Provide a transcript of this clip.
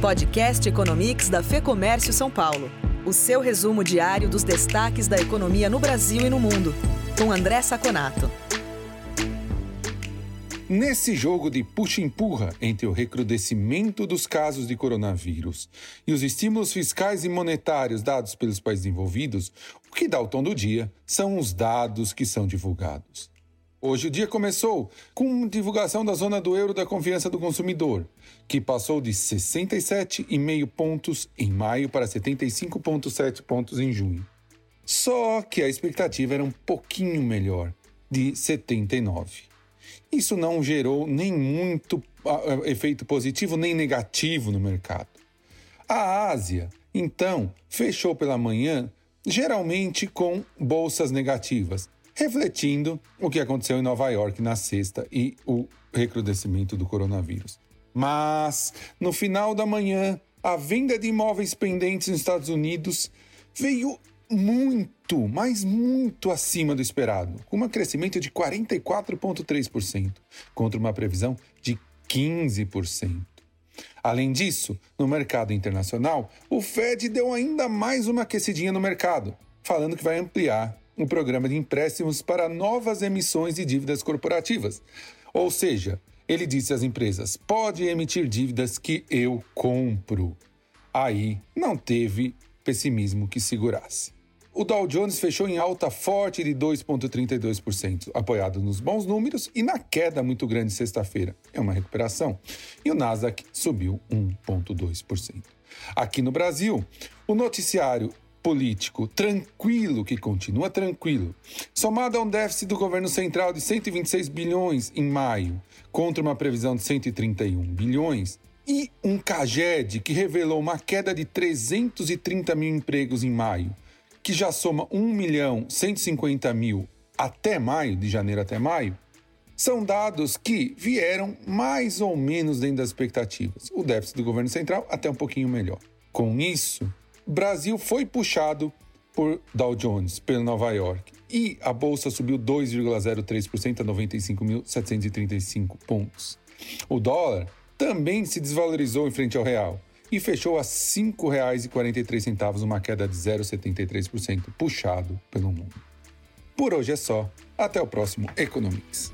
Podcast Economics da Fê Comércio São Paulo. O seu resumo diário dos destaques da economia no Brasil e no mundo. Com André Saconato. Nesse jogo de puxa-empurra entre o recrudescimento dos casos de coronavírus e os estímulos fiscais e monetários dados pelos países envolvidos, o que dá o tom do dia são os dados que são divulgados. Hoje o dia começou com divulgação da zona do euro da confiança do consumidor, que passou de 67,5 pontos em maio para 75,7 pontos em junho. Só que a expectativa era um pouquinho melhor, de 79. Isso não gerou nem muito uh, efeito positivo nem negativo no mercado. A Ásia, então, fechou pela manhã geralmente com bolsas negativas, refletindo o que aconteceu em Nova York na sexta e o recrudescimento do coronavírus. Mas, no final da manhã, a venda de imóveis pendentes nos Estados Unidos veio muito, mas muito acima do esperado, com um crescimento de 44,3%, contra uma previsão de 15%. Além disso, no mercado internacional, o Fed deu ainda mais uma aquecidinha no mercado, falando que vai ampliar um programa de empréstimos para novas emissões de dívidas corporativas. Ou seja, ele disse às empresas: pode emitir dívidas que eu compro. Aí não teve pessimismo que segurasse. O Dow Jones fechou em alta forte de 2,32%, apoiado nos bons números e na queda muito grande sexta-feira. É uma recuperação. E o Nasdaq subiu 1,2%. Aqui no Brasil, o noticiário político tranquilo, que continua tranquilo, somado a um déficit do governo central de 126 bilhões em maio, contra uma previsão de 131 bilhões, e um CAGED que revelou uma queda de 330 mil empregos em maio, que já soma 1 milhão 150 mil até maio, de janeiro até maio, são dados que vieram mais ou menos dentro das expectativas. O déficit do governo central até um pouquinho melhor. Com isso, Brasil foi puxado por Dow Jones, pelo Nova York, e a bolsa subiu 2,03% a 95.735 pontos. O dólar também se desvalorizou em frente ao real e fechou a R$ 5,43, uma queda de 0,73%, puxado pelo mundo. Por hoje é só. Até o próximo Economics.